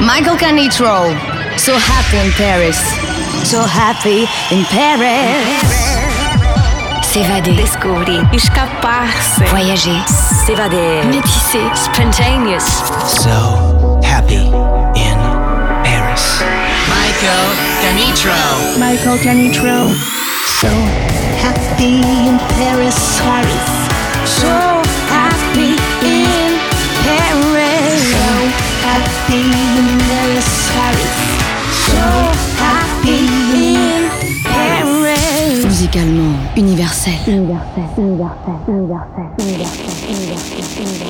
Michael Canitrot, So Happy in Paris. So Happy in Paris. S'évader. Descobrir. Escapar-se. Voyager. S'évader. Métisser. Spontaneous. So happy in Paris. Michael Canitrot. Michael Canitrot. So happy in Paris. Paris. So happy in Paris. Paris. So happy in Paris. Musicalement universel. Universel, universel, universel, universel, universel, universel,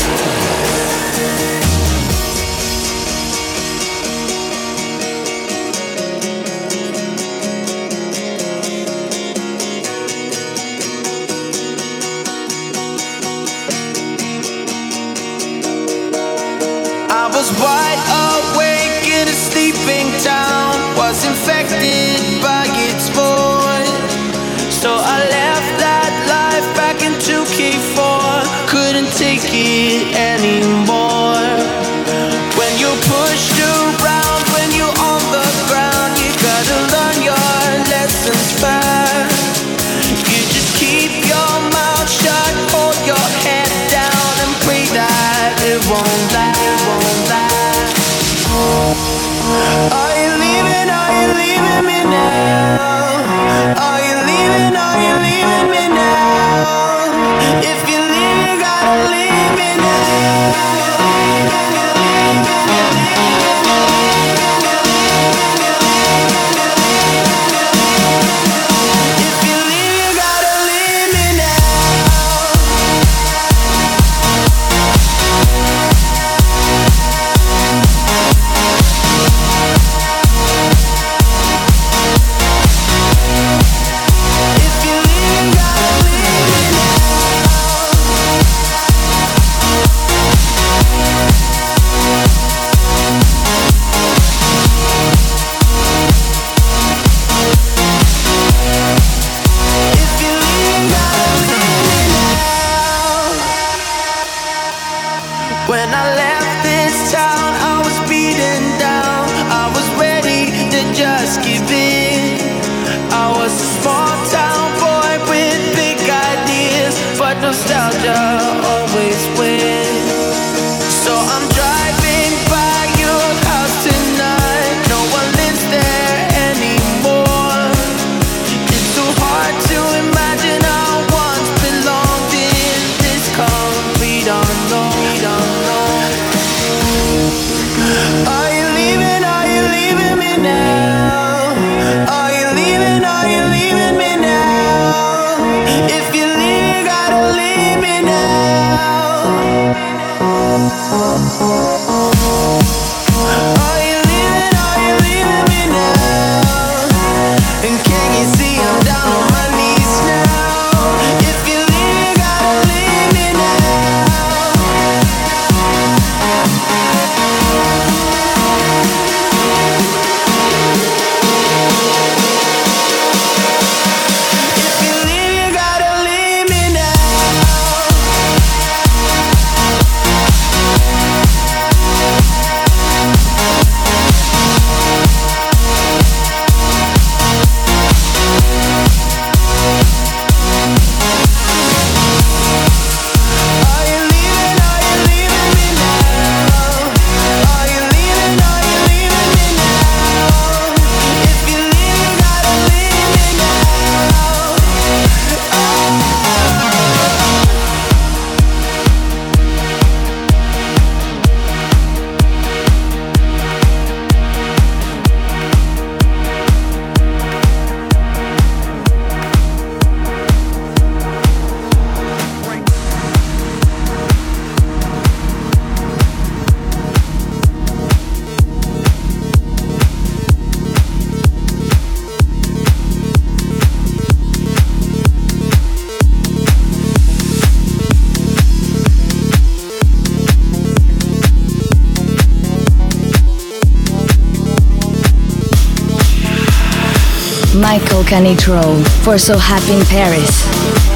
Michael Canitrot for So Happy in Paris.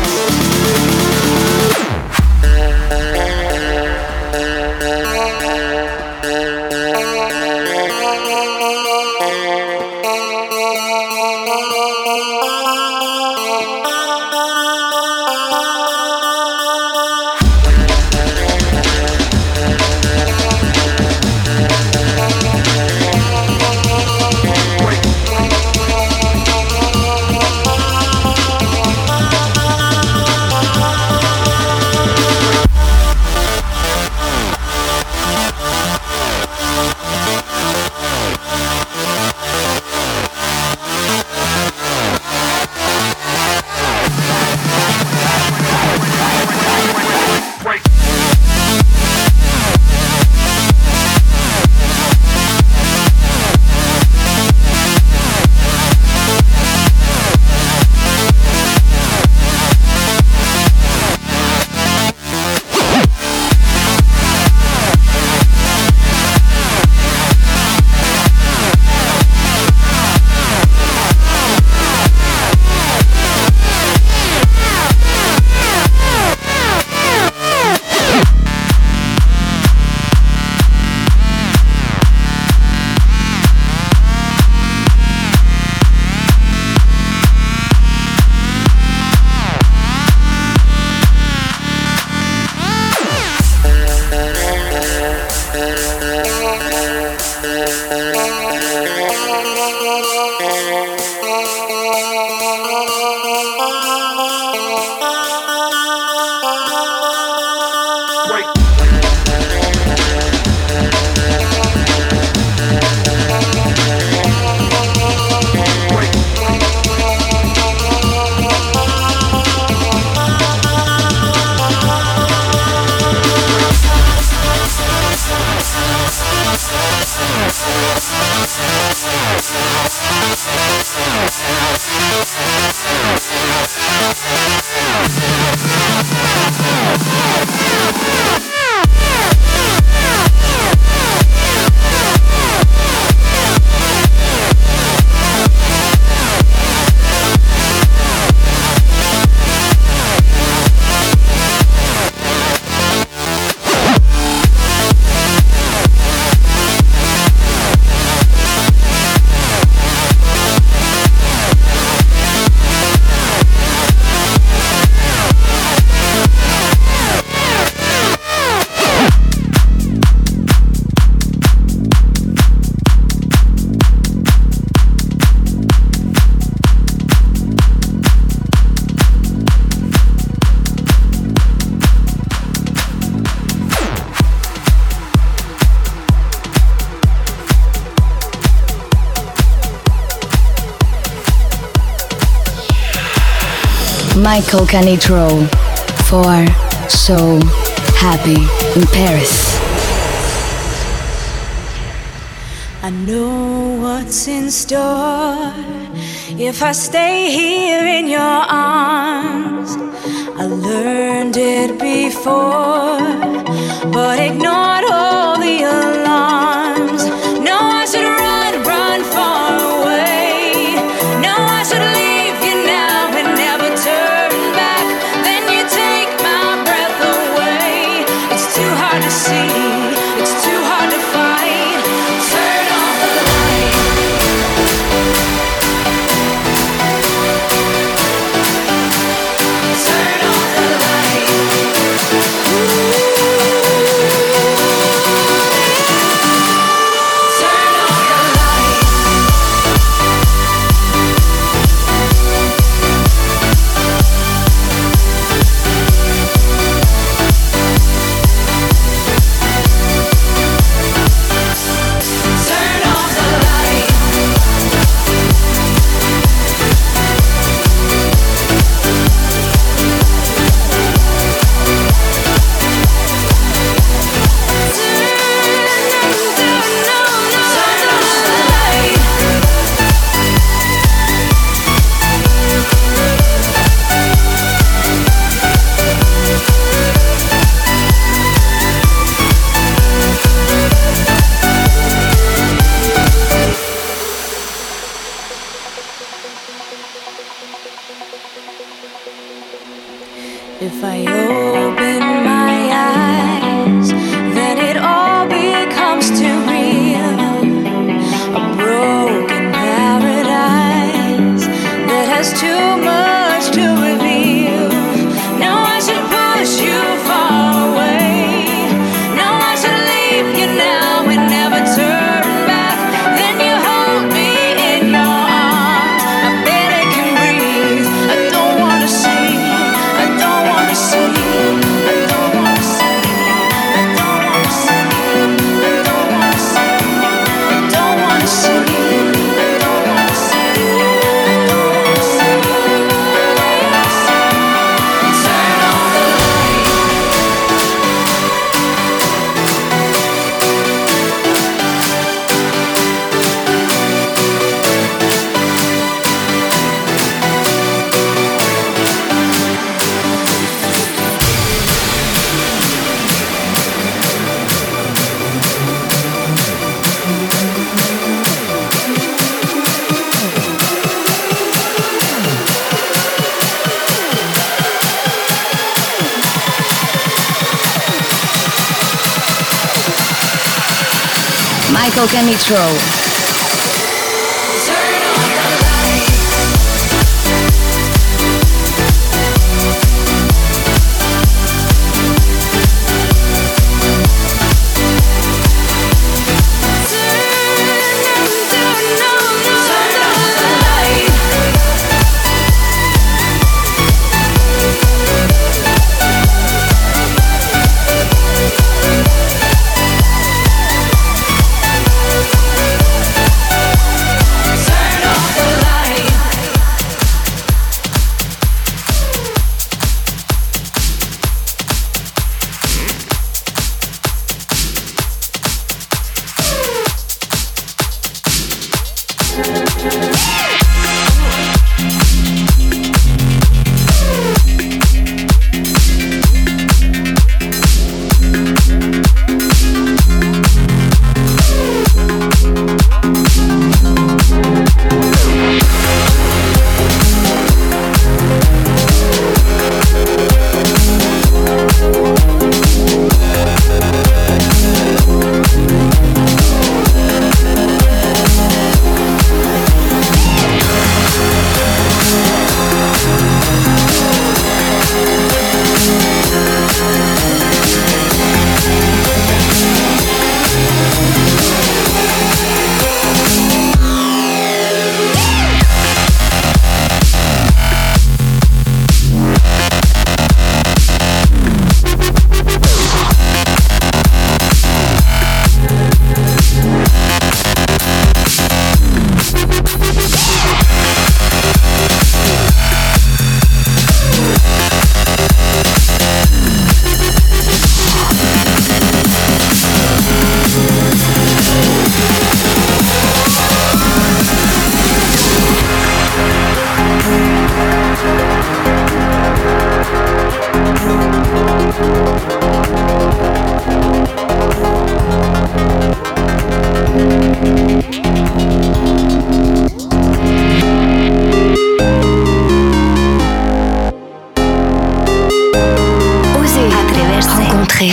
Michael Canitrot for So Happy in Paris. I know what's in store if I stay here in your arms. I learned it before, but ignored all the alarms. If I hold. Control.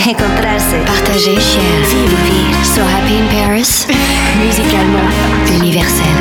Encontrarse, partager, share, vivre, vivre. So happy in Paris, musicalement universel.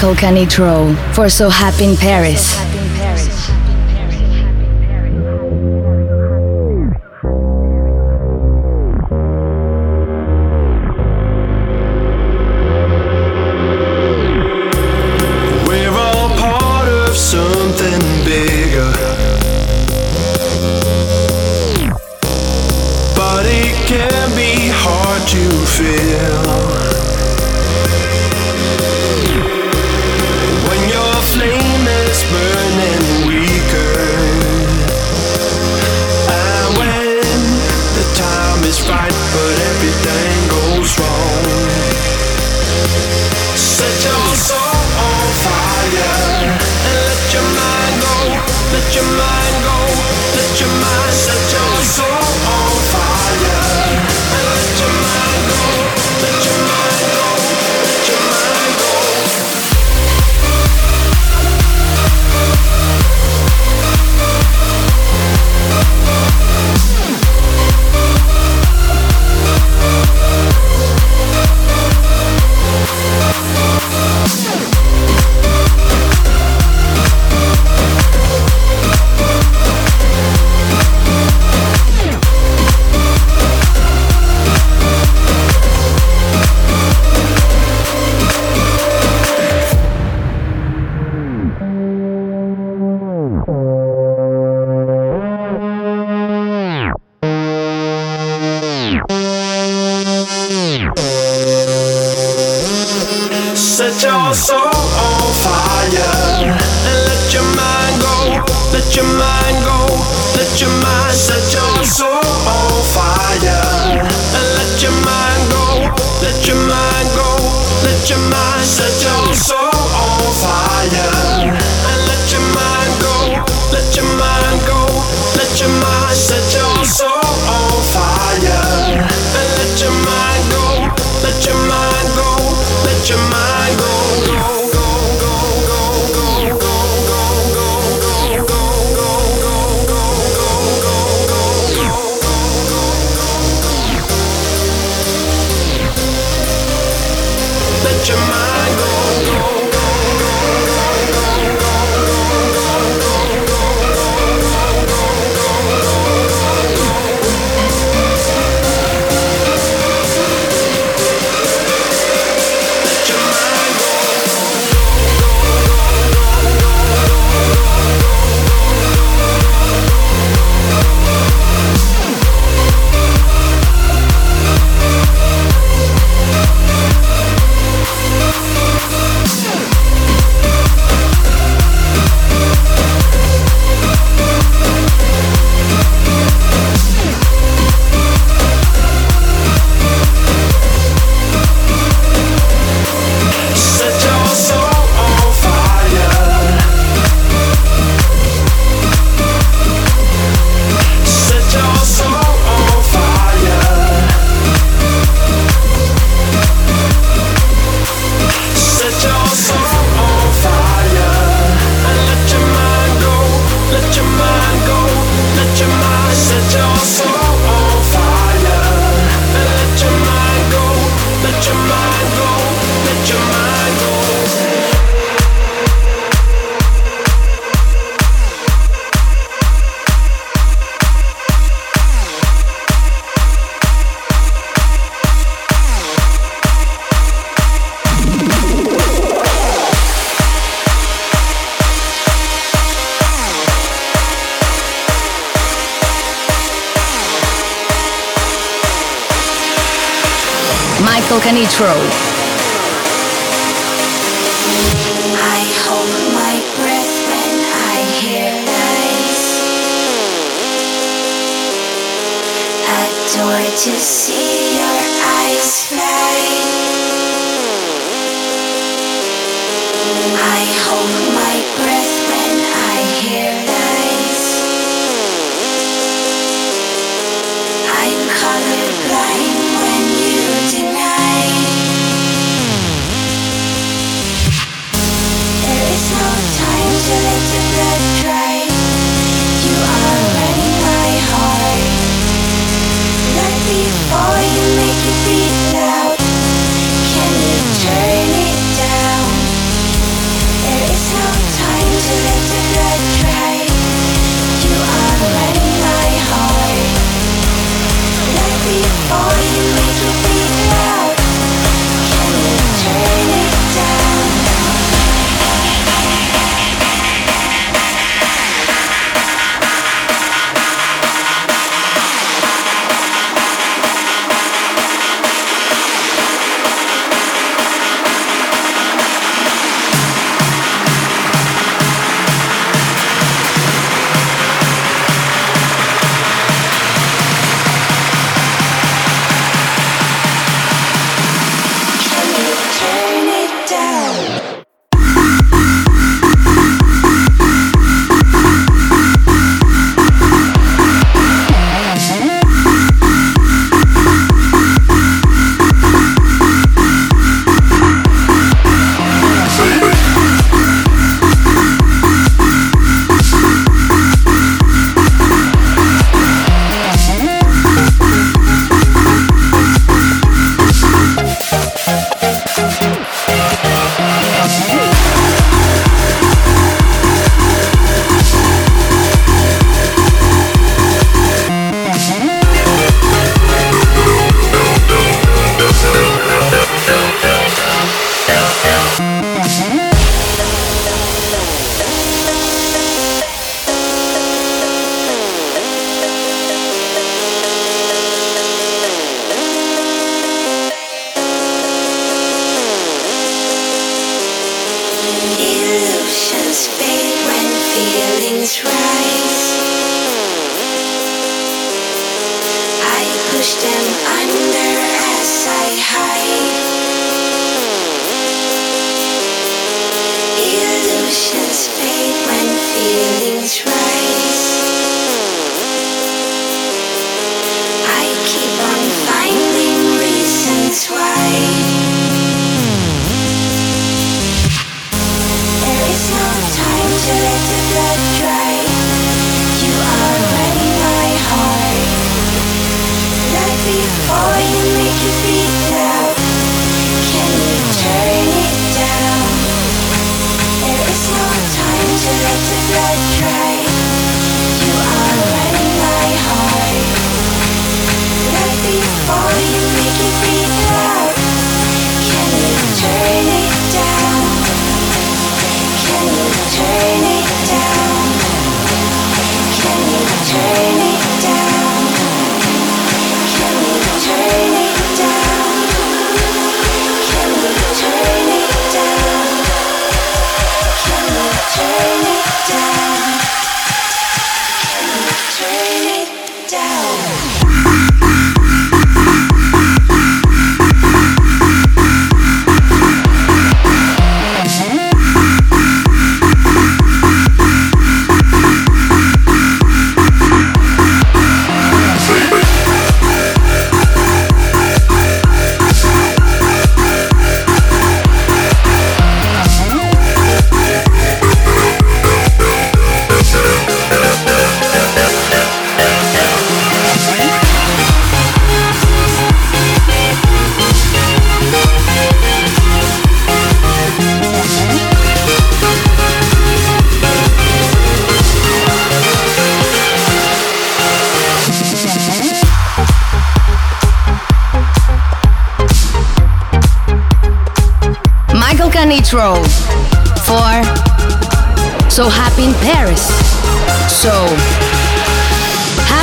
Coca Nitro for So Happy in Paris. So happy.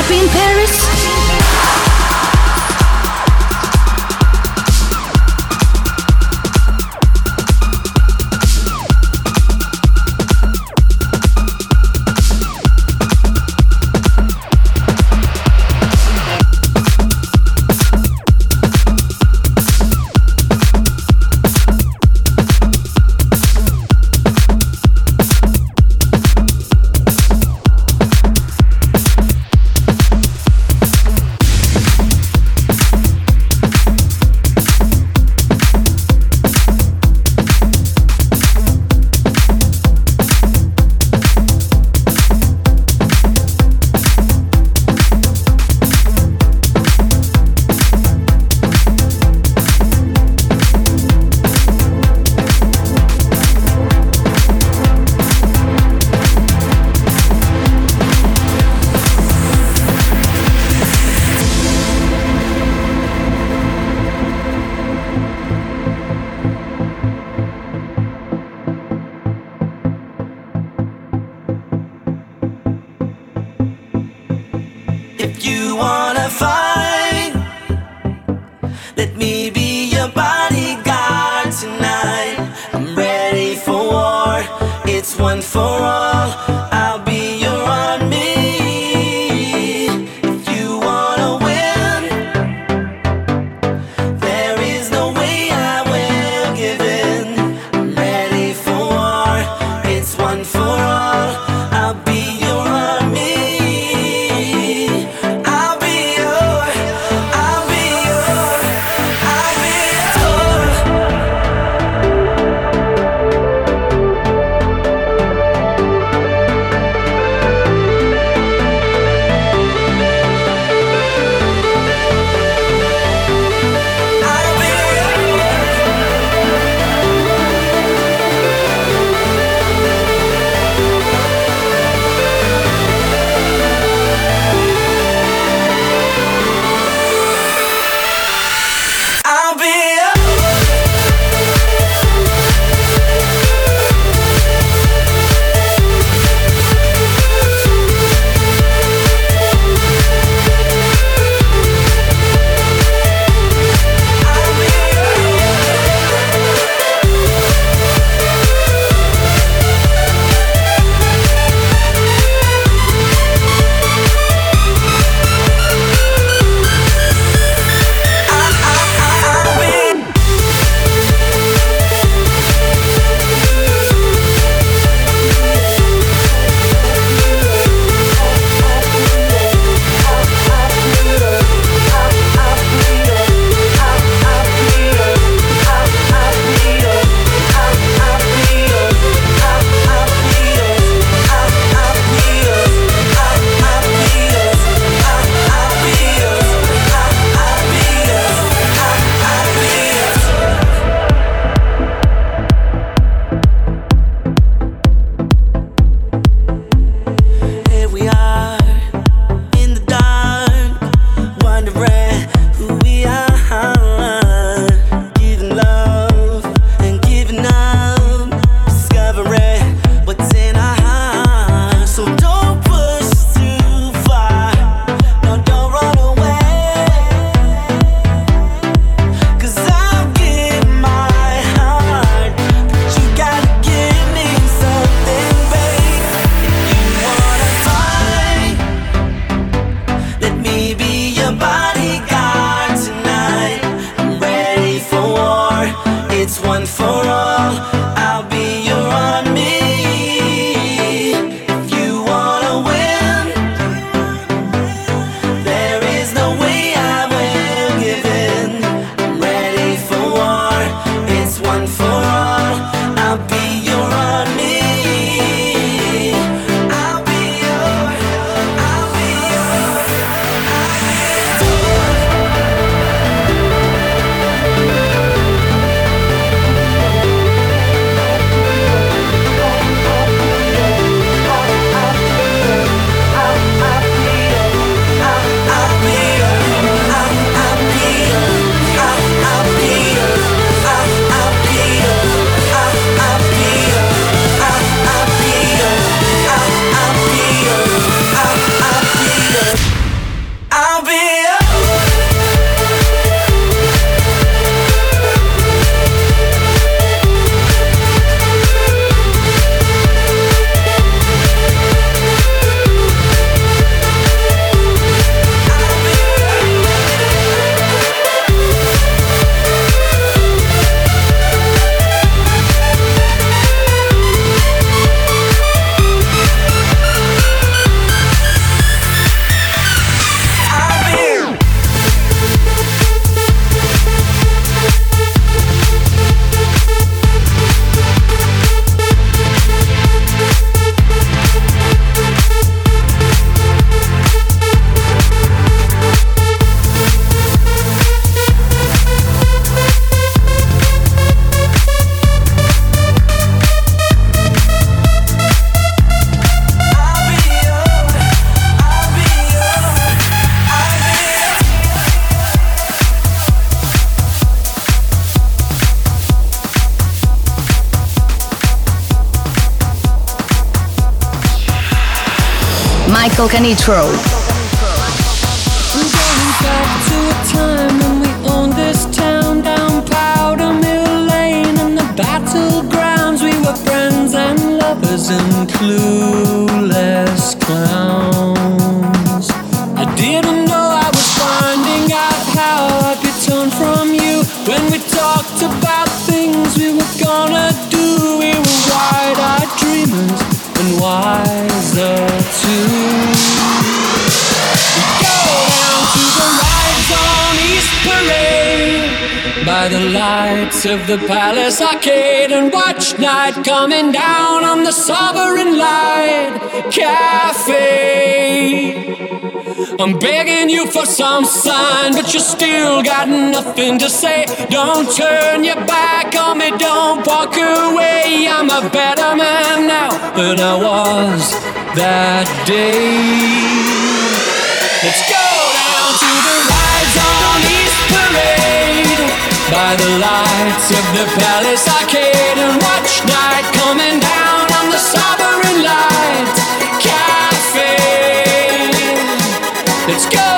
been Michael the Palace Arcade and watch night coming down on the Sovereign Light Cafe. I'm begging you for some sign, but you still got nothing to say. Don't turn your back on me, don't walk away. I'm a better man now than I was that day. Let's go by the lights of the Palace Arcade and watch night coming down on the Sovereign Light Cafe. Let's go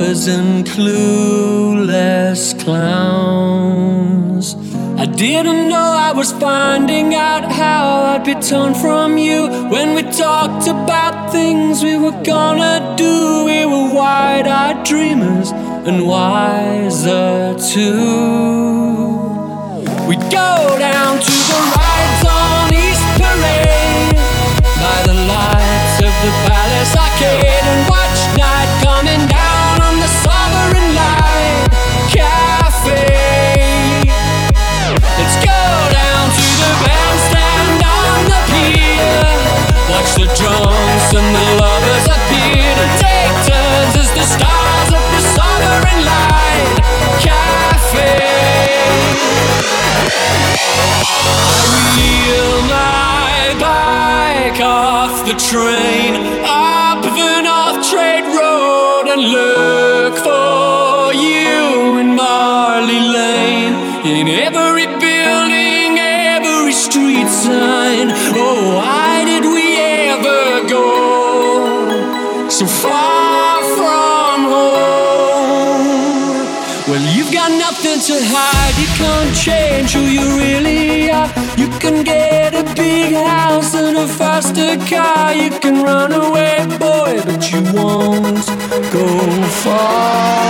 lovers and clueless clowns. I didn't know I was finding out how I'd be torn from you when we talked about things we were gonna do. We were wide eyed dreamers and wiser too. We go down to the rides on East Parade by the lights of the Palace Arcade and the lovers appear to take turns as the stars of the Light Cafe. I wheel my bike off the train up the North can't change who you really are. You can get a big house and a faster car. You can run away, boy, but you won't go far.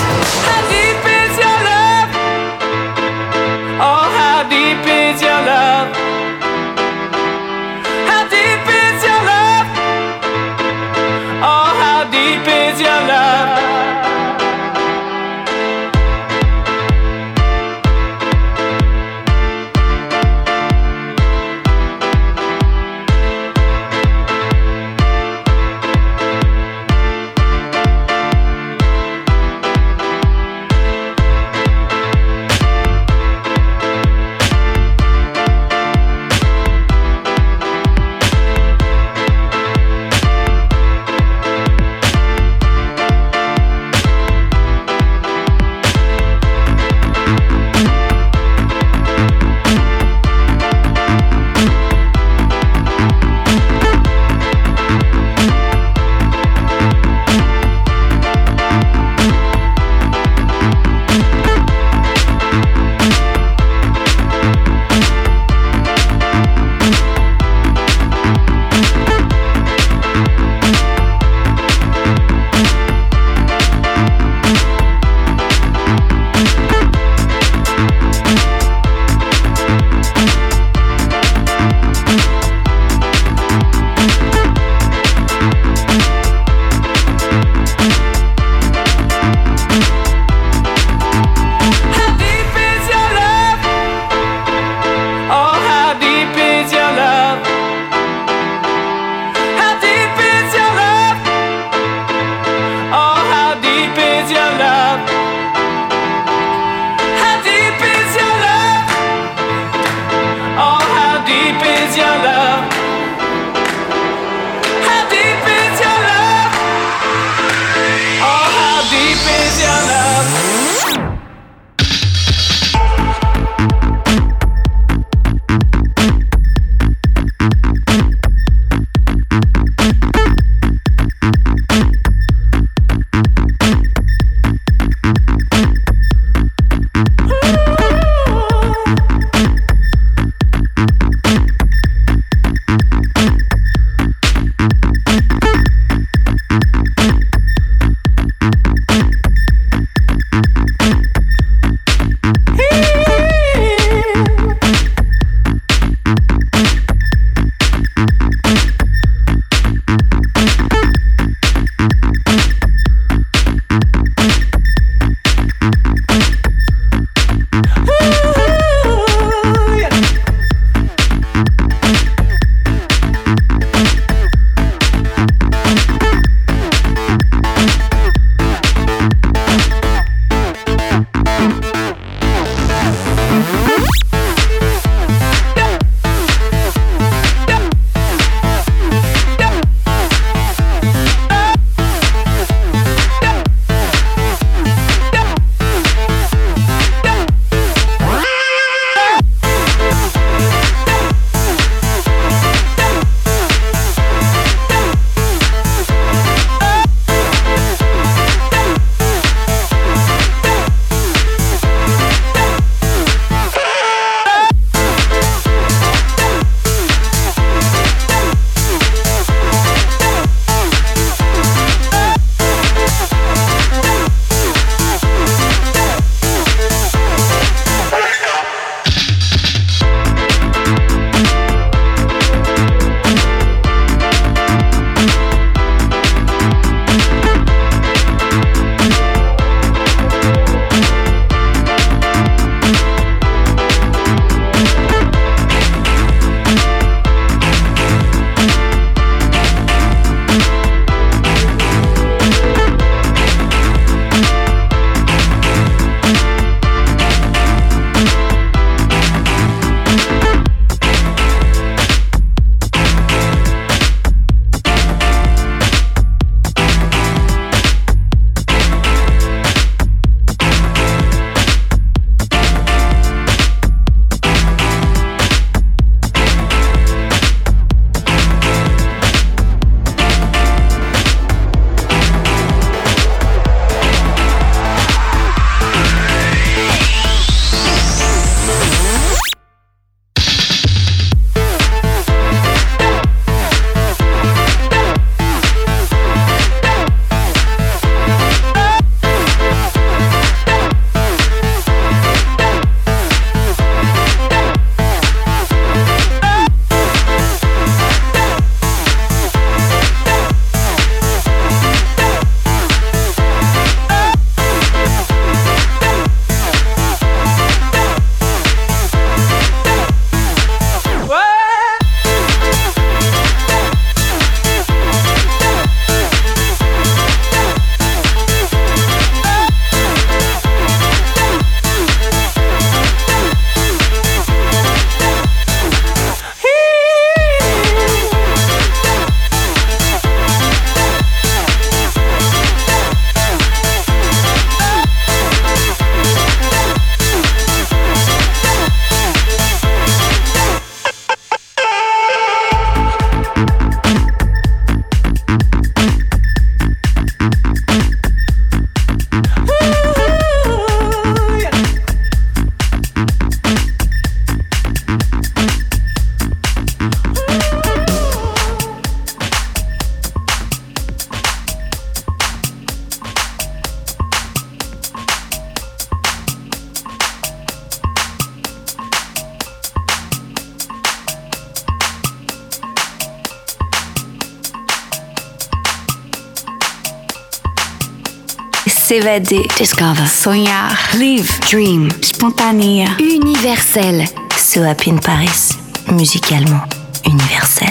S'évader. Discover. Sonhar. Live. Dream. Spontané. Universel. So Happy in Paris. Musicalement universel.